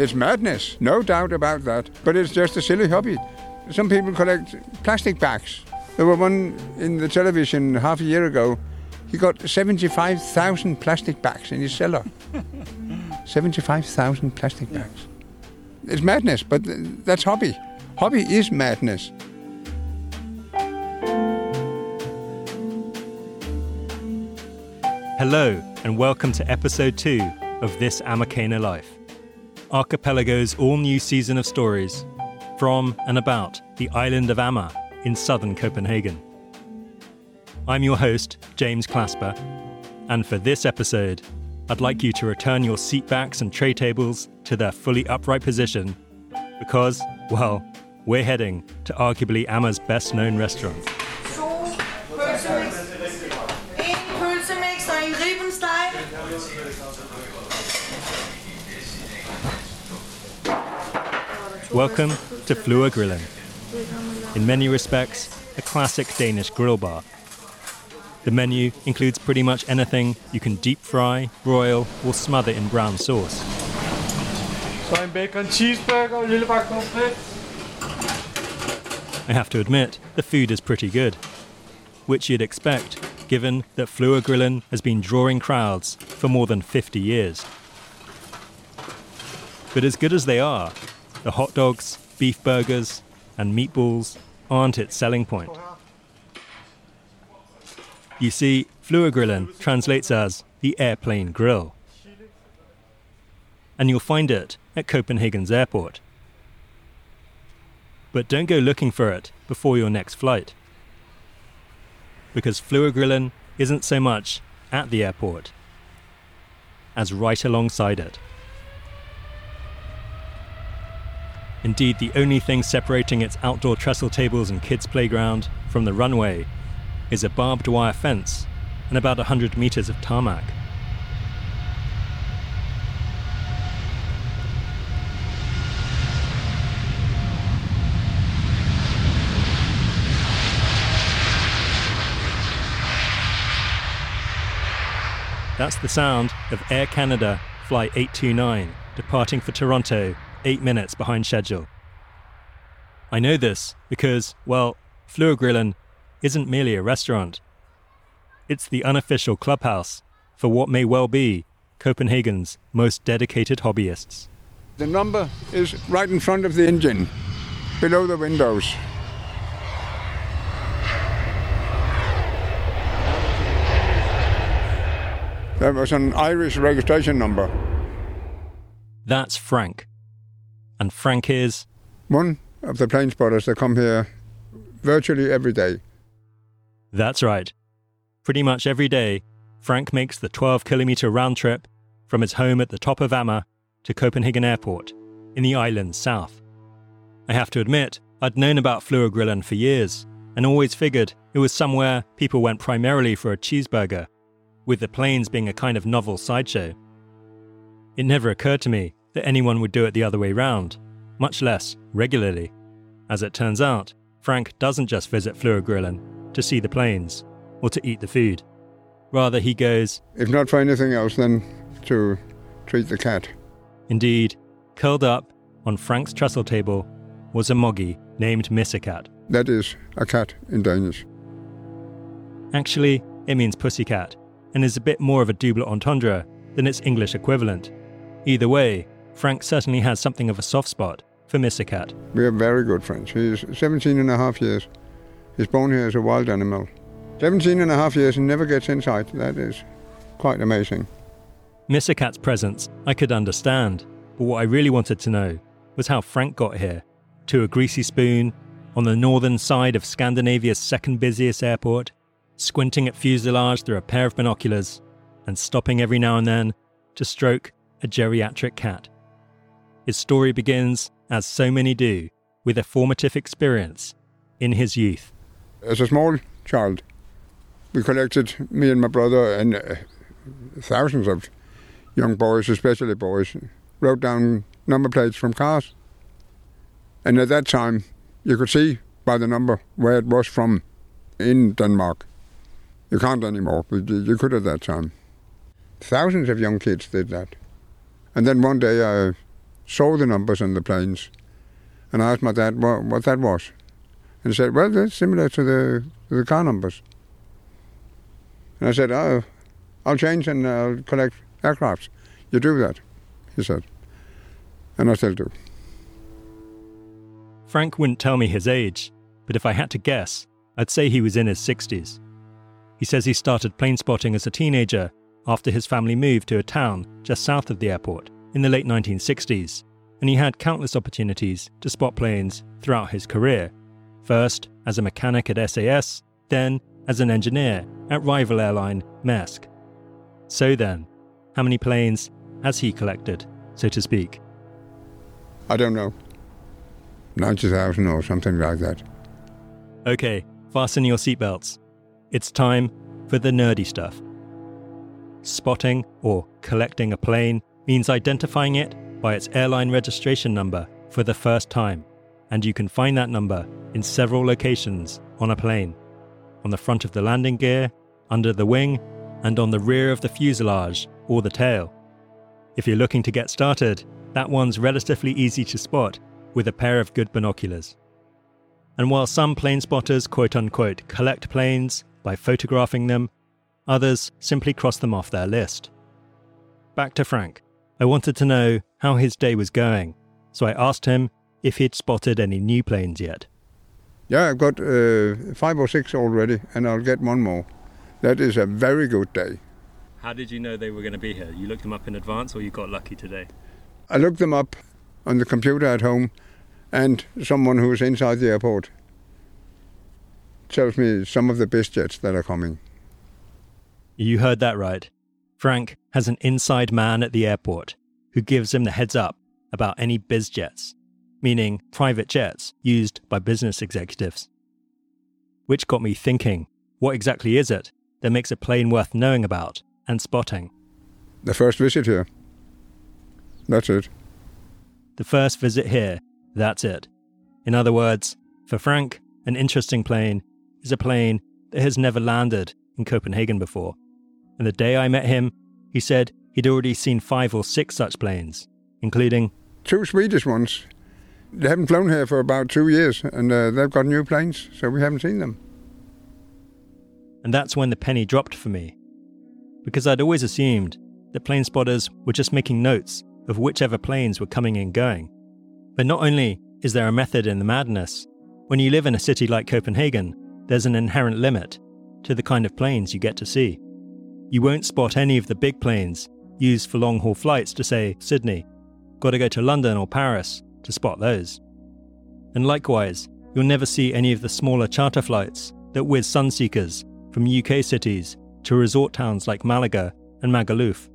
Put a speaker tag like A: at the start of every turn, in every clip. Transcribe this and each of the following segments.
A: It's madness, no doubt about that. But it's just a silly hobby. Some people collect plastic bags. There were one in the television half a year ago. He got 75,000 plastic bags in his cellar. 75,000 plastic bags. It's madness, but that's hobby. Hobby is madness.
B: Hello, and welcome to episode two of This Amakena Life, Archipelago's all new season of stories from and about the island of Amager in southern Copenhagen. I'm your host, James Clasper, and for this episode, I'd like you to return your seatbacks and tray tables to their fully upright position because, well, we're heading to arguably Amager's best known restaurant. Welcome to Flyvergrillen. In many respects, a classic Danish grill bar. The menu includes pretty much anything you can deep fry, broil, or smother in brown sauce.
C: Så en bacon cheeseburger og en lille bakke.
B: I have to admit, the food is pretty good. Which you'd expect, given that Flyvergrillen has been drawing crowds for more than 50 years. But as good as they are, the hot dogs, beef burgers, and meatballs aren't its selling point. You see, Flyvergrillen translates as the airplane grill. And you'll find it at Copenhagen's airport. But don't go looking for it before your next flight. Because Flyvergrillen isn't so much at the airport as right alongside it. Indeed, the only thing separating its outdoor trestle tables and kids' playground from the runway is a barbed wire fence and about 100 meters of tarmac. That's the sound of Air Canada Flight 829 departing for Toronto eight minutes behind schedule. I know this because, well, Flyvergrillen isn't merely a restaurant. It's the unofficial clubhouse for what may well be Copenhagen's most dedicated hobbyists.
A: The number is right in front of the engine, below the windows. There was an Irish registration number.
B: That's Frank. And Frank is,
A: One of the plane spotters that come here virtually every day.
B: that's right. Pretty much every day, Frank makes the 12 kilometer round trip from his home at the top of Amager to Copenhagen Airport in the island's south. I have to admit, I'd known about Flua for years and always figured it was somewhere people went primarily for a cheeseburger, with the planes being a kind of novel sideshow. It never occurred to me that anyone would do it the other way round, much less regularly. As it turns out, Frank doesn't just visit Flyvergrillen to see the planes or to eat the food. Rather, he goes,
A: If not for anything else, then to treat the cat.
B: indeed, curled up on Frank's trestle table was a moggy named Missacat.
A: That is a cat in Danish.
B: Actually, it means pussycat and is a bit more of a double entendre than its English equivalent. Either way, Frank certainly has something of a soft spot for Missacat.
A: We are very good friends. He's 17 and a half years. He's born here as a wild animal. 17 and a half years and never gets inside. That is quite amazing.
B: Missacat's presence I could understand, but what I really wanted to know was how Frank got here to a greasy spoon on the northern side of Scandinavia's second busiest airport, squinting at fuselage through a pair of binoculars, and stopping every now and then to stroke a geriatric cat. His story begins, as so many do, with a formative experience in his youth.
A: As a small child, we collected, me and my brother, and uh, thousands of young boys, especially boys, wrote down number plates from cars. And at that time, you could see by the number where it was from in Denmark. You can't anymore, but you you could at that time. Thousands of young kids did that. And then one day I saw the numbers on the planes. And asked my dad what, what that was. And he said, well, that's similar to the, to the car numbers. And I said, oh, I'll change and I'll collect aircrafts. You do that, he said. And I still do.
B: Frank wouldn't tell me his age, but if I had to guess, I'd say he was in his 60s. He says he started plane spotting as a teenager after his family moved to a town just south of the airport in the late 1960s, and he had countless opportunities to spot planes throughout his career. First as a mechanic at SAS, then as an engineer at rival airline Maersk. So then, how many planes has he collected, so to speak?
A: I don't know. 90,000 or something like that.
B: Okay, fasten your seatbelts. It's time for the nerdy stuff. Spotting or collecting a plane means identifying it by its airline registration number for the first time, and you can find that number in several locations on a plane on the front of the landing gear, under the wing, and on the rear of the fuselage or the tail. If you're looking to get started, that one's relatively easy to spot with a pair of good binoculars. And while some plane spotters quote unquote collect planes by photographing them, others simply cross them off their list. Back to Frank. I wanted to know how his day was going, so I asked him if he'd spotted any new planes yet.
A: Yeah, I've got uh, five or six already, and I'll get one more. That is a very good day.
B: How did you know they were going to be here? You looked them up in advance or you got lucky today?
A: I looked them up on the computer at home, and someone who's inside the airport tells me some of the best jets that are coming.
B: You heard that right. Frank has an inside man at the airport who gives him the heads up about any biz jets meaning private jets used by business executives. Which got me thinking what exactly is it that makes a plane worth knowing about and spotting?
A: The first visit here. That's it.
B: The first visit here, that's it. In other words, for Frank, an interesting plane is a plane that has never landed in Copenhagen before. And the day I met him, he said he'd already seen five or six such planes, including
A: two Swedish ones they haven't flown here for about two years, and uh, they've got new planes, so we haven't seen them.
B: And that's when the penny dropped for me. Because I'd always assumed that plane spotters were just making notes of whichever planes were coming and going. But not only is there a method in the madness, when you live in a city like Copenhagen, there's an inherent limit to the kind of planes you get to see. You won't spot any of the big planes used for long haul flights to, say, Sydney. Got to go to London or Paris to spot those. And likewise, you'll never see any of the smaller charter flights that whiz sunseekers from UK cities to resort towns like Malaga and Magaluf.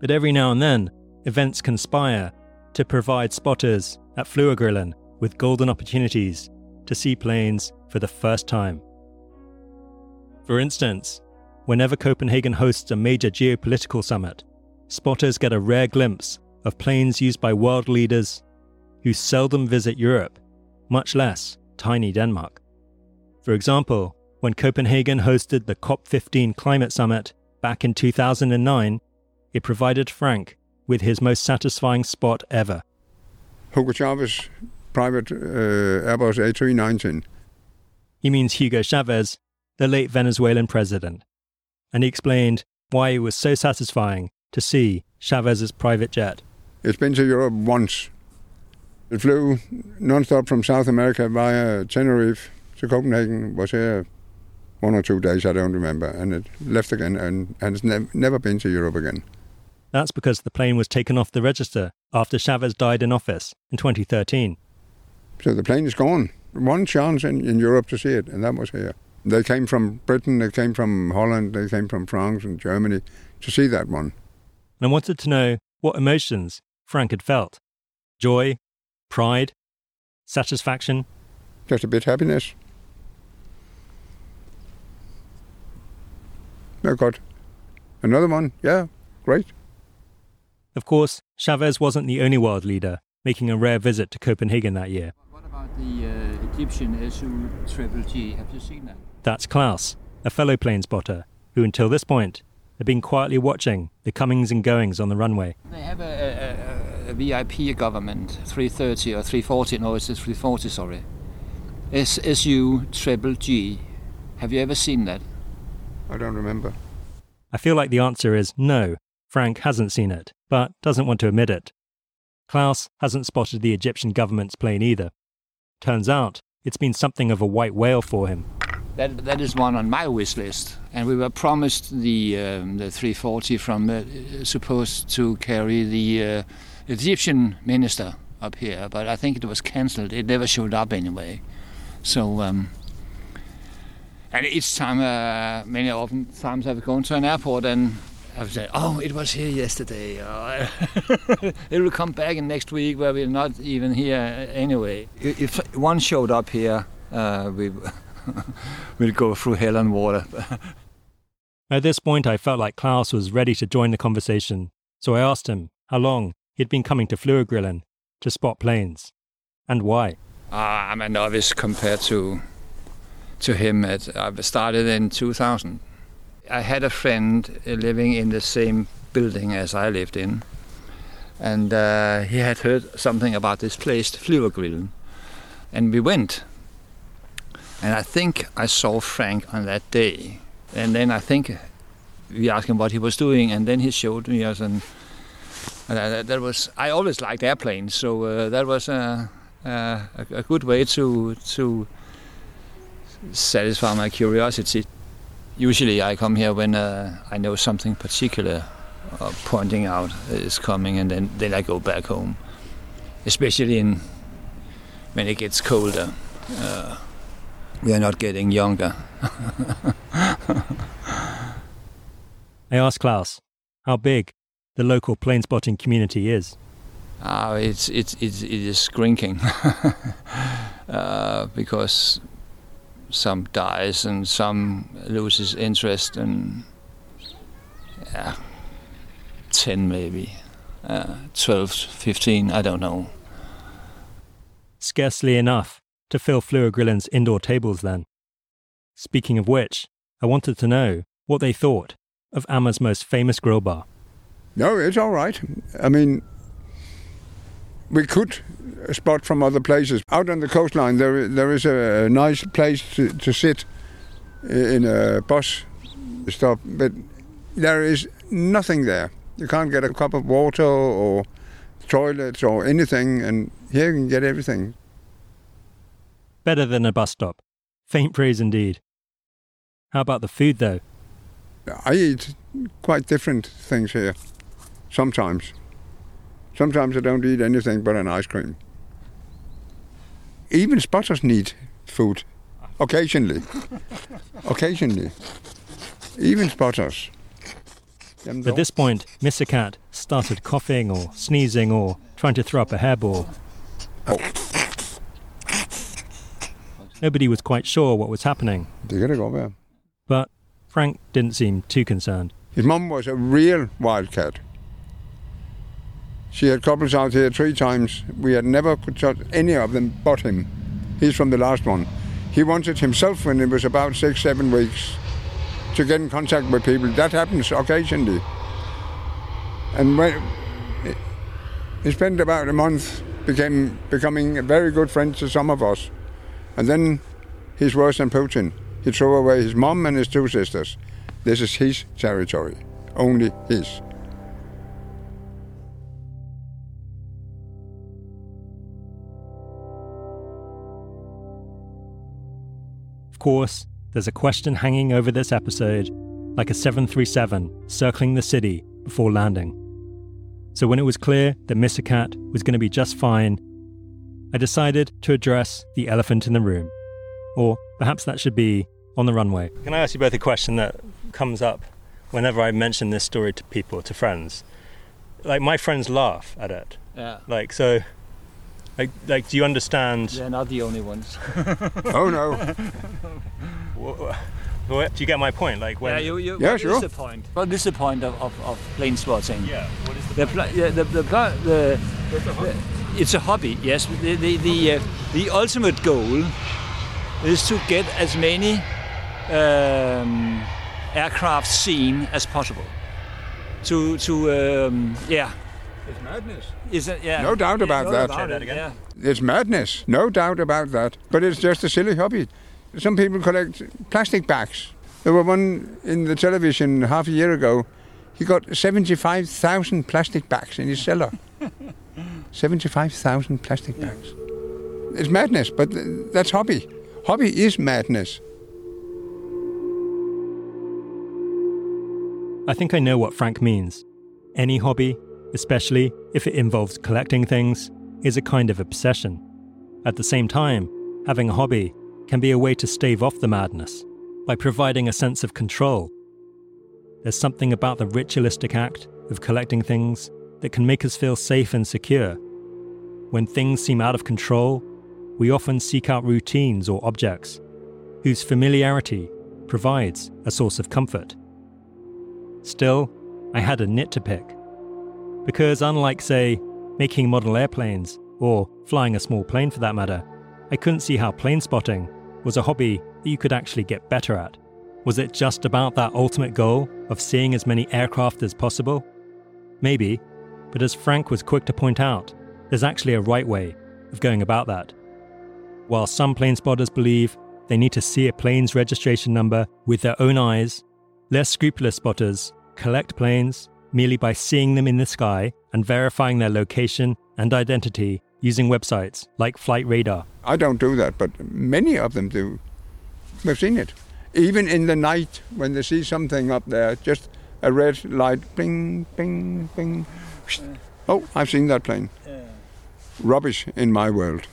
B: But every now and then, events conspire to provide spotters at Flyvergrillen with golden opportunities to see planes for the first time. For instance, whenever Copenhagen hosts a major geopolitical summit, spotters get a rare glimpse of planes used by world leaders who seldom visit Europe, much less tiny Denmark. For example, when Copenhagen hosted the COP15 climate summit back in 2009, it provided Frank with his most satisfying spot ever.
A: Hugo Chavez private uh, Airbus A319.
B: He means Hugo Chavez, the late Venezuelan president. And he explained why it was so satisfying to see Chavez's private jet.
A: It's been to Europe once it flew non-stop from South America via Tenerife to Copenhagen, was here one or two days, I don't remember, and it left again and, and it's ne- never been to Europe again.
B: That's because the plane was taken off the register after Chavez died in office in 2013.
A: So the plane is gone. One chance in, in Europe to see it, and that was here. They came from Britain, they came from Holland, they came from France and Germany to see that one.
B: And I wanted to know what emotions Frank had felt joy, pride, satisfaction?
A: Just a bit happiness. Oh God. Another one? Yeah, great.
B: Of course, Chavez wasn't the only world leader making a rare visit to Copenhagen that year.
D: What about the uh, Egyptian Su Triple G? Have you seen that?
B: That's Klaus, a fellow plane spotter, who until this point had been quietly watching the comings and goings on the runway.
D: They have a, a, a a VIP government, 330 or 340, no, it's 340, sorry. SSU SU triple G. Have you ever seen that?
A: I don't remember.
B: I feel like the answer is no, Frank hasn't seen it, but doesn't want to admit it. Klaus hasn't spotted the Egyptian government's plane either. Turns out, it's been something of a white whale for him.
D: That, that is one on my wish list. And we were promised the, um, the 340 from uh, supposed to carry the uh, Egyptian minister up here, but I think it was cancelled. It never showed up anyway. So, um, and each time, uh, many often times I've gone to an airport and I've said, "Oh, it was here yesterday. It will come back in next week, where we're not even here anyway." If one showed up here, uh, we will go through hell and water.
B: At this point, I felt like Klaus was ready to join the conversation, so I asked him how long he'd been coming to Flyvergrillen to spot planes, and why.
D: Uh, I'm a novice compared to to him. At, I started in 2000. I had a friend living in the same building as I lived in, and uh, he had heard something about this place, Flyvergrillen, and we went. And I think I saw Frank on that day, and then I think we asked him what he was doing, and then he showed me us, and, and uh, that was I always liked airplanes, so uh, that was a, a, a good way to to satisfy my curiosity. Usually, I come here when uh, I know something particular uh, pointing out is coming, and then, then I go back home. Especially in when it gets colder. Uh, we are not getting younger.
B: I asked Klaus how big the local plane spotting community is.
D: Uh, it's, it's, it's, it is shrinking uh, because some dies and some loses interest and yeah, 10 maybe, uh, 12, 15, I don't know.
B: Scarcely enough to fill Flyvergrillen's indoor tables then. Speaking of which, I wanted to know what they thought of Amager's most famous grill bar.
A: No, it's all right. I mean, we could spot from other places. Out on the coastline, there there is a nice place to, to sit in a bus stop, but there is nothing there. You can't get a cup of water or toilets or anything, and here you can get everything.
B: Better than a bus stop. Faint praise indeed. How about the food though?
A: I eat quite different things here. Sometimes. Sometimes I don't eat anything but an ice cream. Even spotters need food. Occasionally. Occasionally. Even spotters.
B: At this point, Mr. Cat started coughing or sneezing or trying to throw up a hairball. Oh. Nobody was quite sure what was happening,
A: Det kan det godt være.
B: but Frank didn't seem too concerned.
A: His mum was a real wildcat. She had couples out here three times. We had never could touch any of them but him. He's from the last one. He wanted himself when it was about six, seven weeks to get in contact with people. That happens occasionally. And when he spent about a month became becoming a very good friend to some of us. And then he's worse than Putin. He threw away his mom and his two sisters. This is his territory, only his.
B: Of course, there's a question hanging over this episode, like a 737 circling the city before landing. So when it was clear that. Cat was going to be just fine, I decided to address the elephant in the room. Or perhaps that should be on the runway. Can I ask you both a question that comes up whenever I mention this story to people, to friends? Like, my friends laugh at it.
D: Yeah,
B: Like, so, like, like do you understand?
D: they're not the only ones.
A: Oh no,
B: wh- wh- Do you get my point? Like, when.
D: yeah, you, you,
A: Yeah,
D: what is
A: sure.
D: the point? What is the point of, of, of plane spotting? Eh?
B: Yeah, what is the
D: The, pla- yeah, the, the, pla- the, the, it's a hobby, yes. The, the, the, uh, the ultimate goal is to get as many um, aircraft seen as possible. To, to um, yeah,
A: It's madness.
D: Is it? Yeah.
A: No doubt about
D: no
A: that.
D: About
B: Say that
D: it,
B: again.
D: Yeah.
A: It's madness. No doubt about that. But it's just a silly hobby. Some people collect plastic bags. There were one in the television half a year ago. He got 75,000 plastic bags in his cellar. 75,000 plastic bags. It's madness, but that's hobby. Hobby is madness.
B: I think I know what Frank means. Any hobby, especially if it involves collecting things, is a kind of obsession. At the same time, having a hobby can be a way to stave off the madness by providing a sense of control. There's something about the ritualistic act of collecting things that can make us feel safe and secure. When things seem out of control, we often seek out routines or objects whose familiarity provides a source of comfort. Still, I had a nit to pick. Because unlike, say, making model airplanes, or flying a small plane for that matter, I couldn't see how plane spotting was a hobby that you could actually get better at. Was it just about that ultimate goal of seeing as many aircraft as possible? Maybe, but as Frank was quick to point out, there's actually a right way of going about that. While some plane spotters believe they need to see a plane's registration number with their own eyes, less scrupulous spotters collect planes merely by seeing them in the sky and verifying their location and identity using websites like Flight Radar.
A: I don't do that, but many of them do. We've seen it. Even in the night when they see something up there, just a red light, bing, bing, bing. Oh, I've seen that plane. Rubbish in my world.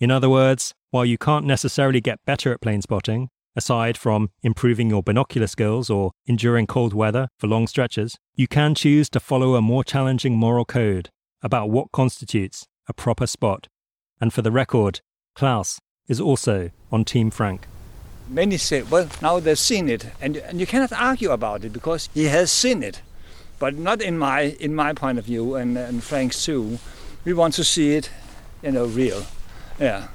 B: In other words, while you can't necessarily get better at plane spotting, aside from improving your binocular skills or enduring cold weather for long stretches, you can choose to follow a more challenging moral code about what constitutes a proper spot. And for the record, Klaus is also on Team Frank.
D: Many say, well, now they've seen it, and and you cannot argue about it because he has seen it, but not in my in my point of view, and and Frank's too. We want to see it, you know, real. Yeah.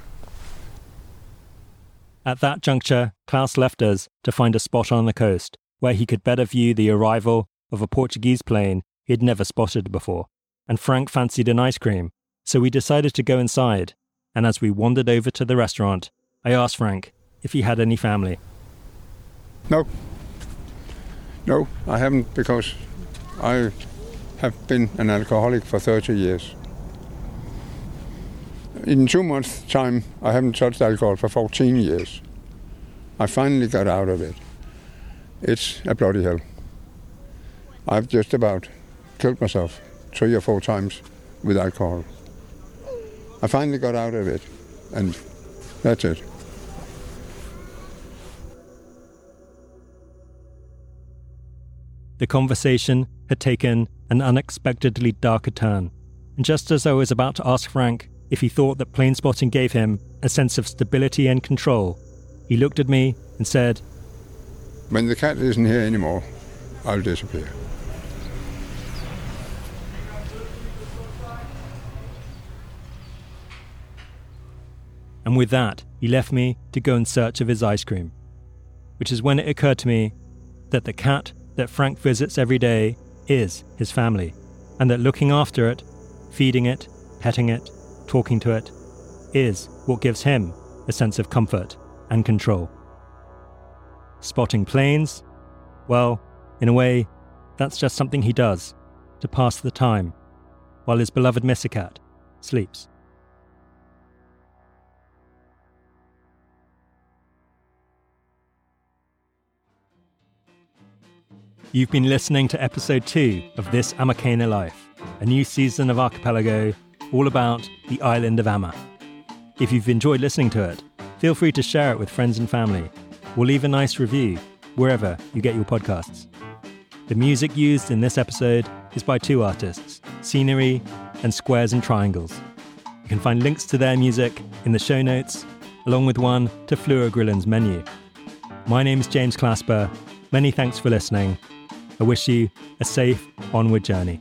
B: At that juncture, Klaus left us to find a spot on the coast where he could better view the arrival of a Portuguese plane he'd never spotted before. And Frank fancied an ice cream, so we decided to go inside. And as we wandered over to the restaurant, I asked Frank if he had any family.
A: No. No, I haven't because I have been an alcoholic for 30 years. In two months' time, I haven't touched alcohol for 14 years. I finally got out of it. It's a bloody hell. I've just about killed myself three or four times with alcohol. I finally got out of it, and that's it.
B: The conversation had taken an unexpectedly darker turn. And just as I was about to ask Frank if he thought that plane spotting gave him a sense of stability and control, he looked at me and said,
A: When the cat isn't here anymore, I'll disappear.
B: and with that, he left me to go in search of his ice cream. Which is when it occurred to me that the cat that Frank visits every day is his family, and that looking after it, feeding it, petting it, talking to it, is what gives him a sense of comfort and control. Spotting planes? Well, in a way, that's just something he does to pass the time while his beloved Missacat sleeps. You've been listening to episode 2 of This Amakena Life, a new season of Archipelago all about the island of Amager. If you've enjoyed listening to it, feel free to share it with friends and family, or leave a nice review wherever you get your podcasts. The music used in this episode is by two artists, Scenery and Squares and Triangles. You can find links to their music in the show notes, along with one to Flyvergrillen's menu. My name is James Clasper. Many thanks for listening. I wish you a safe onward journey.